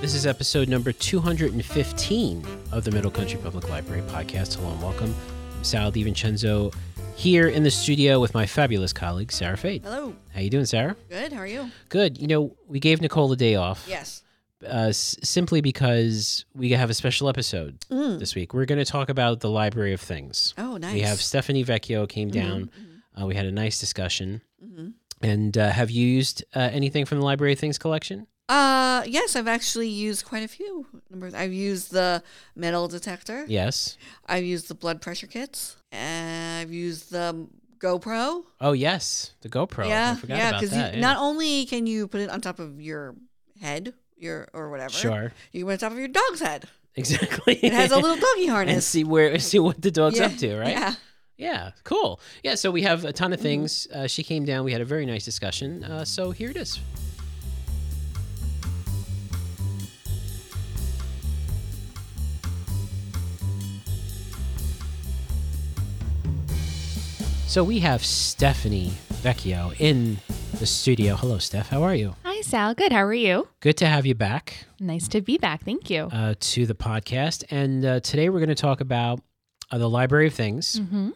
This is episode number 215 of the Middle Country Public Library podcast. Hello and welcome. I'm Sal DiVincenzo here in the studio with my fabulous colleague, Sarah Fade. Hello. How you doing, Sarah? Good. How are you? Good. You know, we gave Nicole a day off Yes. uh, s- simply because we have a special episode Mm. this week. We're going to talk about the Library of Things. Oh, nice. We have Stephanie Vecchio came down. Mhm, Uh, we had a nice discussion. mhm. And uh, have you used uh, anything from the Library of Things collection? Uh, yes, I've actually used quite a few numbers. I've used the metal detector. Yes. I've used the blood pressure kits. And I've used the GoPro. Oh, yes. The GoPro. yeah, I forgot yeah, about that. you, not only can you put it on top of your head, your or whatever. Sure. You can put it on top of your dog's head. Exactly. It has a little doggy harness. and see where see what the dog's yeah, up to, right? Yeah. Yeah, cool. Yeah, so we have a ton of Mm-hmm. things. Uh, she came down. We had a very nice discussion. Uh, so here it is. So we have Stephanie Vecchio in the studio. Hello, Steph. How are you? Hi, Sal. Good. How are you? Good to have you back Nice to be back. Thank you. uh, to the podcast. And uh, today we're going to talk about uh, the Library of Things. mm-hmm.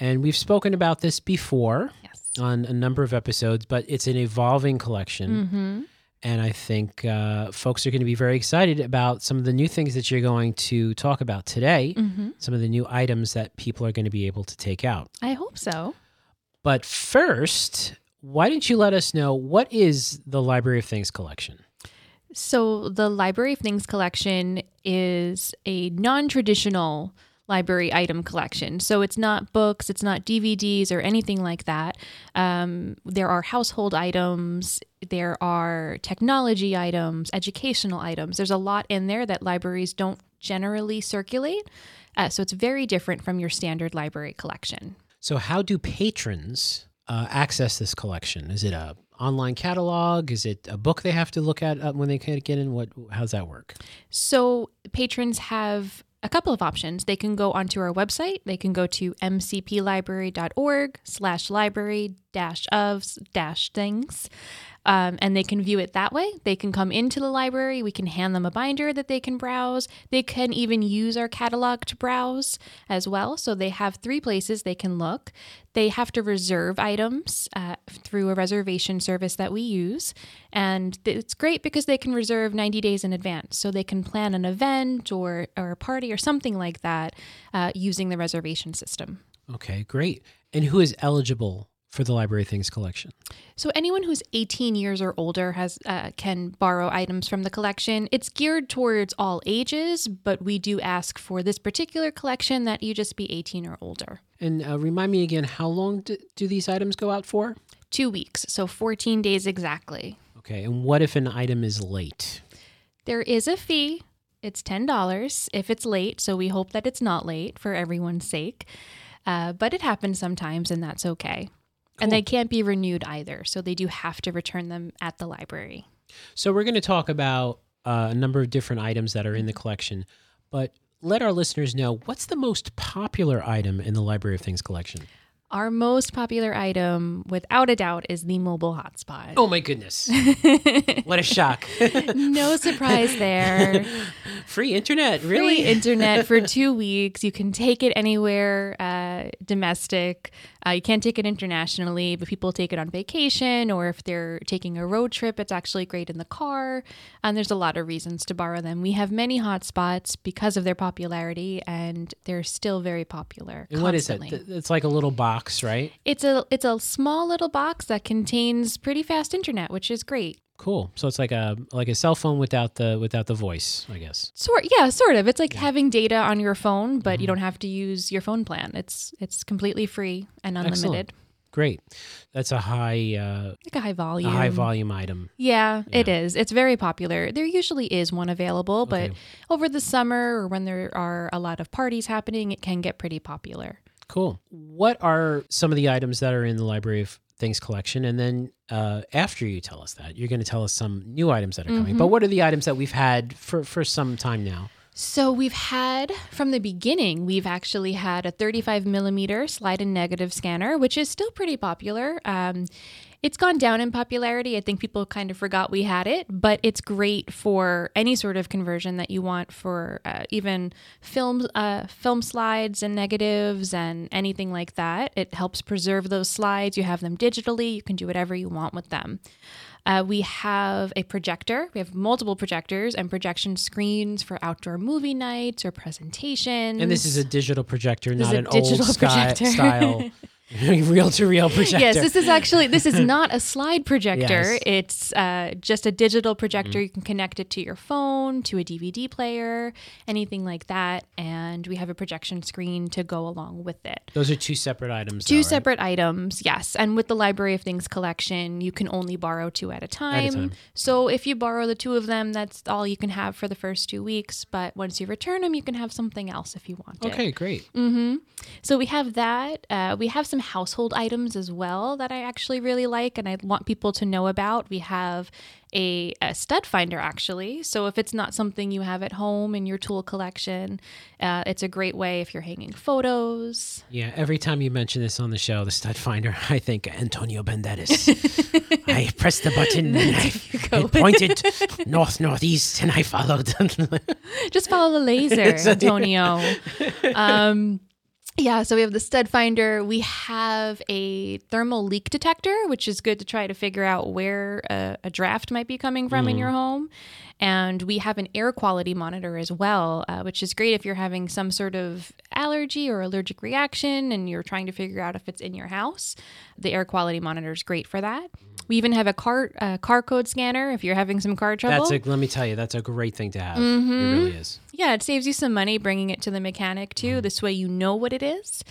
And we've spoken about this before Yes. on a number of episodes, but it's an evolving collection. Mm-hmm. And I think uh, folks are going to be very excited about some of the new things that you're going to talk about today, Mm-hmm. some of the new items that people are going to be able to take out. I hope so. But first, why don't you let us know what is the Library of Things collection? So, the Library of Things collection is a non traditional library item collection. So, it's not books, it's not DVDs or anything like that. Um, there are household items, there are technology items, educational items. There's a lot in there that libraries don't generally circulate. Uh, so, it's very different from your standard library collection. So, how do patrons uh, access this collection? Is it a online catalog? Is it a book they have to look at uh, when they get in? What? How's that work? So patrons have a couple of options. They can go onto our website. They can go to mcplibrary.org slash library dash of dash things. Um, and they can view it that way. They can come into the library. We can hand them a binder that they can browse. They can even use our catalog to browse as well. So they have three places they can look. They have to reserve items uh, through a reservation service that we use. And it's great because they can reserve 90 days in advance. So they can plan an event or, or a party or something like that uh, using the reservation system. Okay, great. And who is eligible for the Library Things collection? So anyone who's 18 years or older has uh, can borrow items from the collection. It's geared towards all ages, but we do ask for this particular collection that you just be 18 or older. And uh, remind me again, how long do, do these items go out for? Two weeks, so 14 days exactly. Okay, and what if an item is late? There is a fee. It's $10 if it's late, so we hope that it's not late for everyone's sake. Uh, but it happens sometimes, and that's okay. And they can't be renewed either, so they do have to return them at the library. So we're going to talk about uh, a number of different items that are in the collection, but let our listeners know what's the most popular item in the Library of Things collection. Our most popular item, without a doubt, is the mobile hotspot. Oh my goodness! what a shock! no surprise there. Free internet, Free really? internet for two weeks. You can take it anywhere uh, domestic. Uh, you can't take it internationally, but people take it on vacation or if they're taking a road trip, it's actually great in the car. And there's a lot of reasons to borrow them. We have many hotspots because of their popularity, and they're still very popular. and what is it? It's like a little box, right? It's a it's a small little box that contains pretty fast internet, which is great. Cool. So it's like a like a cell phone without the without the voice, I guess. Sort yeah, sort of. It's like having data on your phone, but you don't have to use your phone plan. It's it's completely free and unlimited. Excellent. Great. That's a high uh, Like a high a volume. high volume item. Yeah, it is. It's very popular. There usually is one available, but Okay. over the summer or when there are a lot of parties happening, it can get pretty popular. Cool. What are some of the items that are in the Library of Things collection? And then uh, after you tell us that, you're going to tell us some new items that are coming. Mm-hmm. But what are the items that we've had for, for some time now? So we've had from the beginning, we've actually had a 35 millimeter slide and negative scanner, which is still pretty popular. Um, It's gone down in popularity. I think people kind of forgot we had it, but it's great for any sort of conversion that you want for uh, even film uh, film slides and negatives and anything like that. It helps preserve those slides. You have them digitally. You can do whatever you want with them. Uh, we have a projector. We have multiple projectors and projection screens for outdoor movie nights or presentations. And this is a digital projector, This not an old projector. style reel to reel projector. Yes, this is actually this is not a slide projector. Yes. Mm-hmm. It's uh, just a digital projector. You can connect it to your phone, to a DVD player, anything like that, and we have a projection screen to go along with it. Those are two separate items. Two though, right? separate items, yes. And with the Library of Things collection, you can only borrow two at a time. time. So if you borrow the two of them, that's all you can have for the first two weeks. But once you return them, you can have something else if you want it. Okay, great. So we have that. Uh, we have some household items as well that I actually really like and I want people to know about. We have a, a stud finder actually. So if it's not something you have at home in your tool collection, uh, it's a great way if you're hanging photos. Yeah, every time you mention this on the show, the stud finder, I think Antonio Banderas. I pressed the button and I it pointed north northeast, and I followed. Just follow the laser, Antonio. Um, yeah, so we have the stud finder. We have a thermal leak detector, which is good to try to figure out where a, a draft might be coming from in mm. your home. And we have an air quality monitor as well, uh, which is great if you're having some sort of allergy or allergic reaction and you're trying to figure out if it's in your house. The air quality monitor is great for that. We even have a car uh, car code scanner if you're having some car trouble. that's a. Let me tell you, that's a great thing to have. Mm-hmm. It really is. Yeah, it saves you some money bringing it to the mechanic too. This way you know what it is.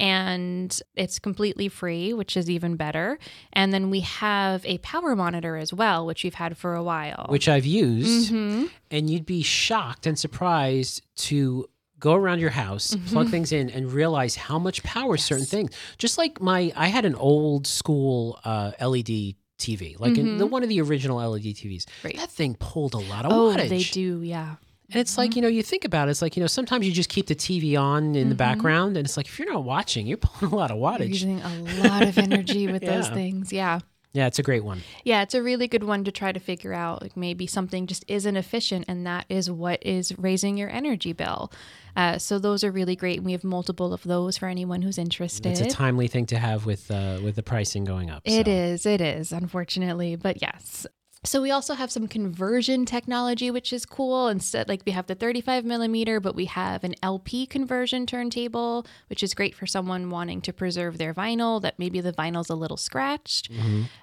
And it's completely free, which is even better. And then we have a power monitor as well, which we've had for a while. Which I've used, Mm-hmm. and you'd be shocked and surprised to go around your house, Mm-hmm. plug things in, and realize how much power certain things. Just like my, I had an old school uh, LED TV, like in the one of the original LED TVs. Mm-hmm. Right. That thing pulled a lot of oh, wattage. they do, yeah. And it's like, you know, you think about it, it's like, you know, sometimes you just keep the TV on in the background and it's like if you're not watching, you're pulling a lot of You're wattage. using a lot of energy with those things. Yeah. Yeah, it's a great one. Yeah, it's a really good one to try to figure out. Like maybe something just isn't efficient, and that is what is raising your energy bill. Uh, so those are really great. And we have multiple of those for anyone who's interested. It's a timely thing to have with uh, with the pricing going up. It so. is, It is. Unfortunately, but yes. So we also have some conversion technology, which is cool. Instead, like we have the 35 millimeter, but we have an LP conversion turntable, which is great for someone wanting to preserve their vinyl. That maybe the vinyl's a little scratched.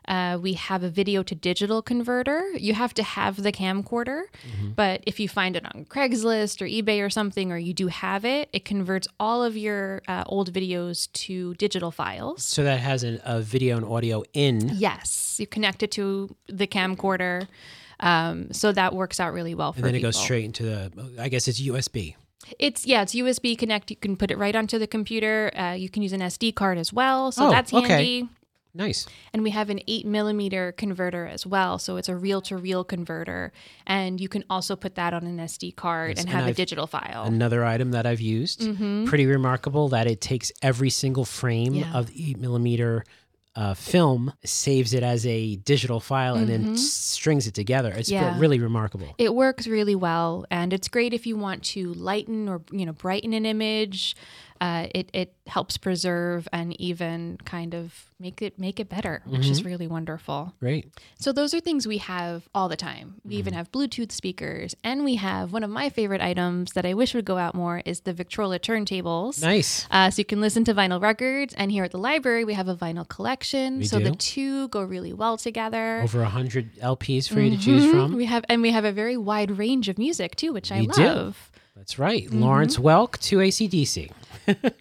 Uh, we have a video to digital converter. You have to have the camcorder, but if you find it on Craigslist or eBay or something, or you do have it, it converts all of your uh, old videos to digital files. So that has an, a video and audio in. Yes, you connect it to the camcorder, um, so that works out really well for And then it goes straight into the, I guess it's USB. It's yeah, it's USB connect. You can put it right onto the computer. Uh, you can use an SD card as well, so Oh, that's okay. handy. Nice. And we have an eight millimeter converter as well, so it's a reel to reel converter, and you can also put that on an SD card Yes, and and have a digital file. Another item that I've used. Pretty remarkable that it takes every single frame Mm-hmm. Yeah. of the eight millimeter uh, film, saves it as a digital file, and then strings it together. It's Mm-hmm. Yeah. really remarkable. It works really well, and it's great if you want to lighten or you know brighten an image. Uh, it it helps preserve and even kind of make it make it better, which is really wonderful. Great. So those are things we have all the time. We even have Bluetooth speakers, and we have one of my favorite items that I wish would go out more is the Victrola turntables. Nice. Uh, so you can listen to vinyl records, and here at the library we have a vinyl collection. We so the two go really well together. Over a hundred LPs for you to choose from. We have and we have a very wide range of music too, which I We do. love. That's right. Mm-hmm. Lawrence Welk to ACDC.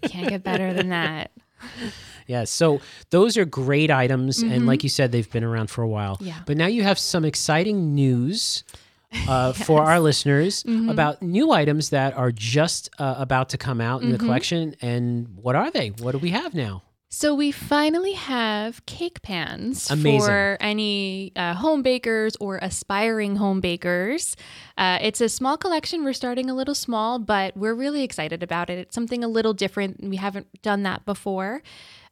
Can't get better than that. Yeah, so those are great items, and like you said, they've been around for a while. Mm-hmm. Yeah. But now you have some exciting news uh, for our listeners Mm-hmm. about new items that are just uh, about to come out in Mm-hmm. the collection. And what are they? What do we have now? So we finally have cake pans Amazing. for any uh, home bakers or aspiring home bakers. Uh, it's a small collection. We're starting a little small, but we're really excited about it. It's something a little different. We haven't done that before.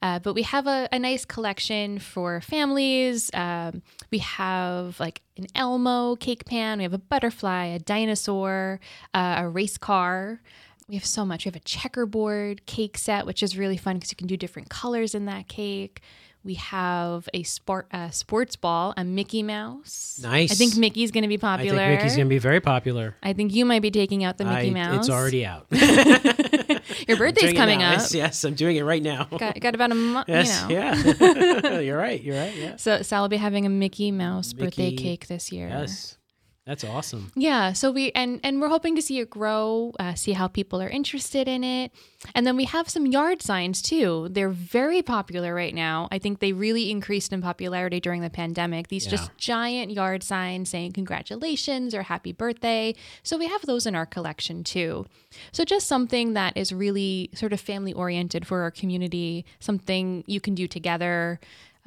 Uh, but we have a, a nice collection for families. Um, we have like an Elmo cake pan. We have a butterfly, a dinosaur, uh, a race car. We have so much. We have a checkerboard cake set, which is really fun because you can do different colors in that cake. We have a sport uh, sports ball, a Mickey Mouse. Nice. I think Mickey's going to be popular. I think Mickey's going to be very popular. I think you might be taking out the Mickey I- Mouse. It's already out. Your birthday's coming up. Yes, yes, I'm doing it right now. Got, got about a month. yes, you know. yeah. you're right. You're right. Yeah. So Sal will be having a Mickey Mouse birthday cake this year. Yes. That's awesome. Yeah, so we and and we're hoping to see it grow, uh, see how people are interested in it, and then we have some yard signs too. They're very popular right now. I think they really increased in popularity during the pandemic. These Yeah. just giant yard signs saying congratulations or happy birthday. So we have those in our collection too. So just something that is really sort of family oriented for our community, something you can do together.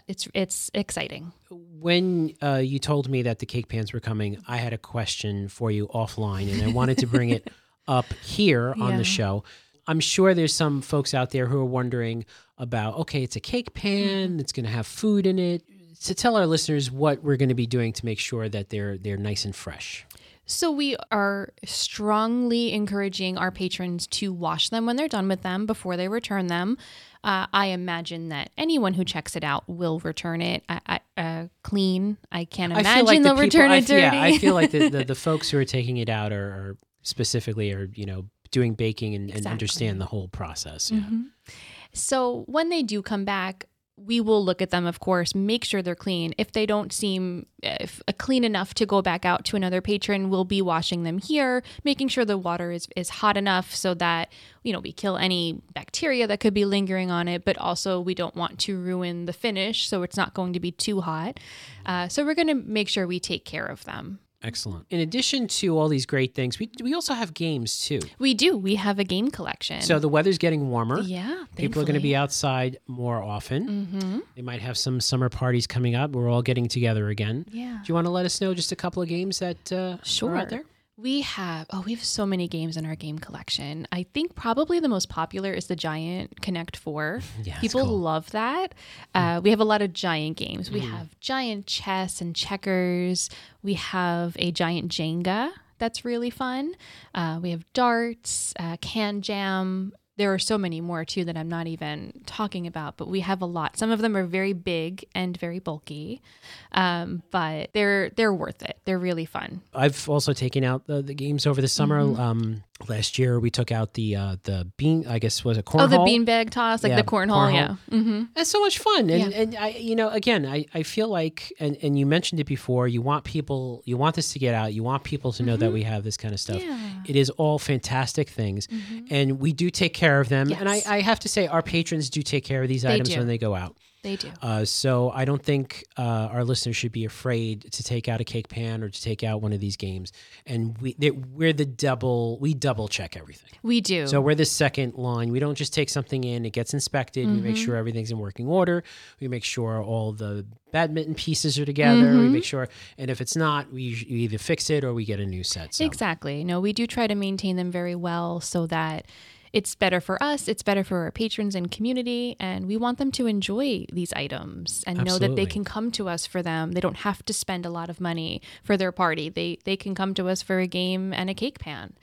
It's it's exciting. When uh, you told me that the cake pans were coming, I had a question for you offline, and I wanted to bring it up here on Yeah. the show. I'm sure there's some folks out there who are wondering about okay, it's a cake pan, it's going to have food in it. To tell our listeners what we're going to be doing to make sure that they're they're nice and fresh. So we are strongly encouraging our patrons to wash them when they're done with them before they return them. Uh, I imagine that anyone who checks it out will return it I, I, uh, clean. I can't I imagine feel like they'll people, return I, it dirty. Yeah, I feel like the, the, the folks who are taking it out are, are specifically are you know doing baking and, and understand the whole process. Yeah. Mhm. So when they do come back, we will look at them, of course, make sure they're clean. If they don't seem if, uh, clean enough to go back out to another patron, we'll be washing them here, making sure the water is, is hot enough so that, you know, we kill any bacteria that could be lingering on it, but also we don't want to ruin the finish, so it's not going to be too hot. Uh, so we're going to make sure we take care of them. Excellent. In addition to all these great things, we we also have games too. We do. We have a game collection. So the weather's getting warmer. yeah, People are going to be outside more often. Mm-hmm. They might have some summer parties coming up. We're all getting together again. Yeah. Do you want to let us know just a couple of games that uh, Sure. are out there? We have, oh, we have so many games in our game collection. I think probably the most popular is the Giant Connect 4. Yeah, People cool. love that. Uh, we have a lot of giant games. We have giant chess and checkers. We have a giant Jenga that's really fun. Uh, we have darts, uh, KanJam. There are so many more too that I'm not even talking about, but we have a lot. Some of them are very big and very bulky, um, but they're they're worth it. They're really fun. I've also taken out the, the games over the summer. Mm-hmm. Um, last year we took out the uh, the bean. I guess was a cornhole. Oh, the beanbag toss, like Yeah, the cornhole. cornhole. Yeah. Mm-hmm. That's so much fun, and Yeah. and I, you know, again, I, I feel like, and, and you mentioned it before. You want people, you want this to get out. You want people to know that we have this kind of stuff. Mm-hmm. Yeah. Mm-hmm. It is all fantastic things, and we do take care of them. And I, I have to say, our patrons do take care of these They items do. when they go out. They do. Uh, so I don't think uh, our listeners should be afraid to take out a cake pan or to take out one of these games. And we they, we're the double we double check everything. We do. So we're the second line. We don't just take something in; it gets inspected. We Mm-hmm. make sure everything's in working order. We make sure all the badminton pieces are together. Mm-hmm. We make sure, and if it's not, we we either fix it or we get a new set. So. Exactly. No, we do try to maintain them very well so that it's better for us, it's better for our patrons and community, and we want them to enjoy these items and know that they can come to us for them. They don't have to spend a lot of money for their party. They they can come to us for a game and a cake pan.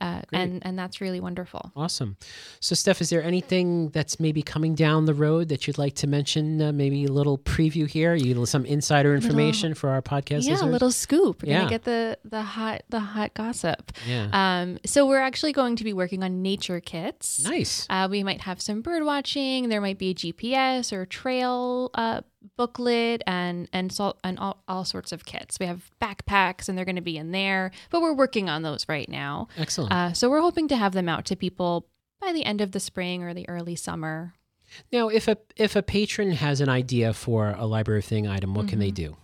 Uh, and and that's really wonderful. Awesome. So, Steph, is there anything that's maybe coming down the road that you'd like to mention? Uh, maybe a little preview here. You some insider information for our podcast yeah, a little scoop. We're Yeah. gonna get the the hot the hot gossip. Yeah. Um, so we're actually going to be working on nature kits. nice. Uh, we might have some bird watching. There might be a GPS or trail uh, booklet and and salt and all, all sorts of kits. We have backpacks and they're going to be in there, but we're working on those right now. Excellent. Uh, so we're hoping to have them out to people by the end of the spring or the early summer. now, if a if a patron has an idea for a library thing item, what can they Mm-hmm. do?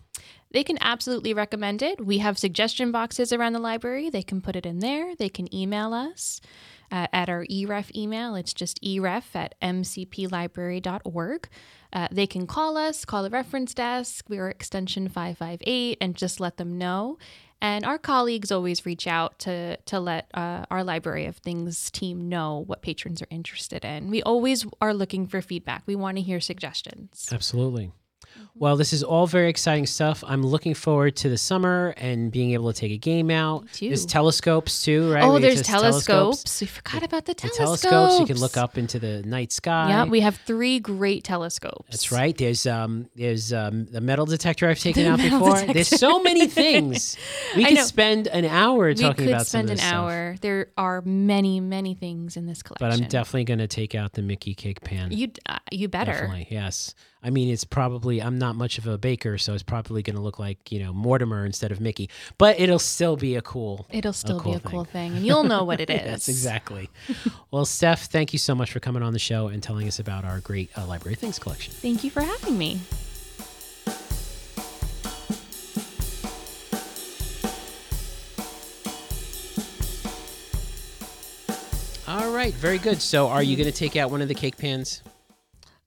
They can absolutely recommend it. We have suggestion boxes around the library. They can put it in there. They can email us. Uh, at our EREF email. It's just eref at mcplibrary.org. Uh, they can call us, call the reference desk. We're extension 558 and just let them know. And our colleagues always reach out to to let uh, our Library of Things team know what patrons are interested in. We always are looking for feedback. We want to hear suggestions. Absolutely. Well, this is all very exciting stuff. I'm looking forward to the summer and being able to take a game out. There's telescopes too, right? Oh, We there's to telescopes. We forgot about the The telescopes. telescopes. You can look up into the night sky. Yeah, we have three great telescopes. That's right. There's um there's um the metal detector I've taken The out before. detector. There's so many things. We could spend an hour We talking could about some spend an stuff. hour. There are many, many things in this collection. But I'm definitely going to take out the Mickey cake pan. You uh, you better. Definitely, yes. I mean, it's probably I'm not much of a baker, so it's probably going to look like you know Mortimer instead of Mickey, but it'll still be a cool. It'll still cool be a cool thing, and you'll know what it is. Yes, exactly. well, Steph, thank you so much for coming on the show and telling us about our great uh, library things collection. Thank you for having me. All right, very good. So, are you going to take out one of the cake pans?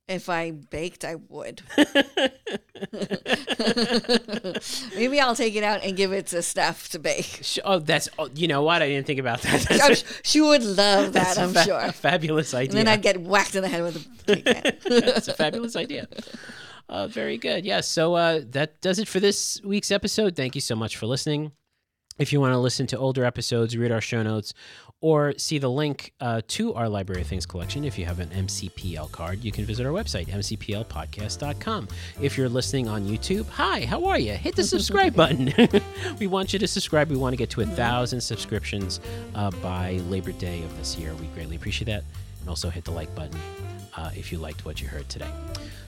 If I baked, I would. Maybe I'll take it out and give it to Steph to bake. Sh- Oh, that's oh, you know what? I didn't think about that. I'm That's, sh- she would love that, a I'm fa- sure. a fabulous idea. And then I'd get whacked in the head with a cake pan. That's a fabulous idea. Uh, very good. Yeah. So uh, that does it for this week's episode. Thank you so much for listening. If you want to listen to older episodes, read our show notes, or see the link uh, to our Library of Things collection, if you have an MCPL card, you can visit our website, mcplpodcast.com. If you're listening on YouTube, hi, how are you? Hit the subscribe button. we want you to subscribe. We want to get to a thousand subscriptions uh, by Labor Day of this year. We greatly appreciate that. And also hit the like button uh, if you liked what you heard today.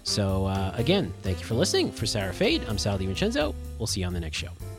So, uh, again, thank you for listening. For Sarah Fade, I'm Sal DiVincenzo. We'll see you on the next show.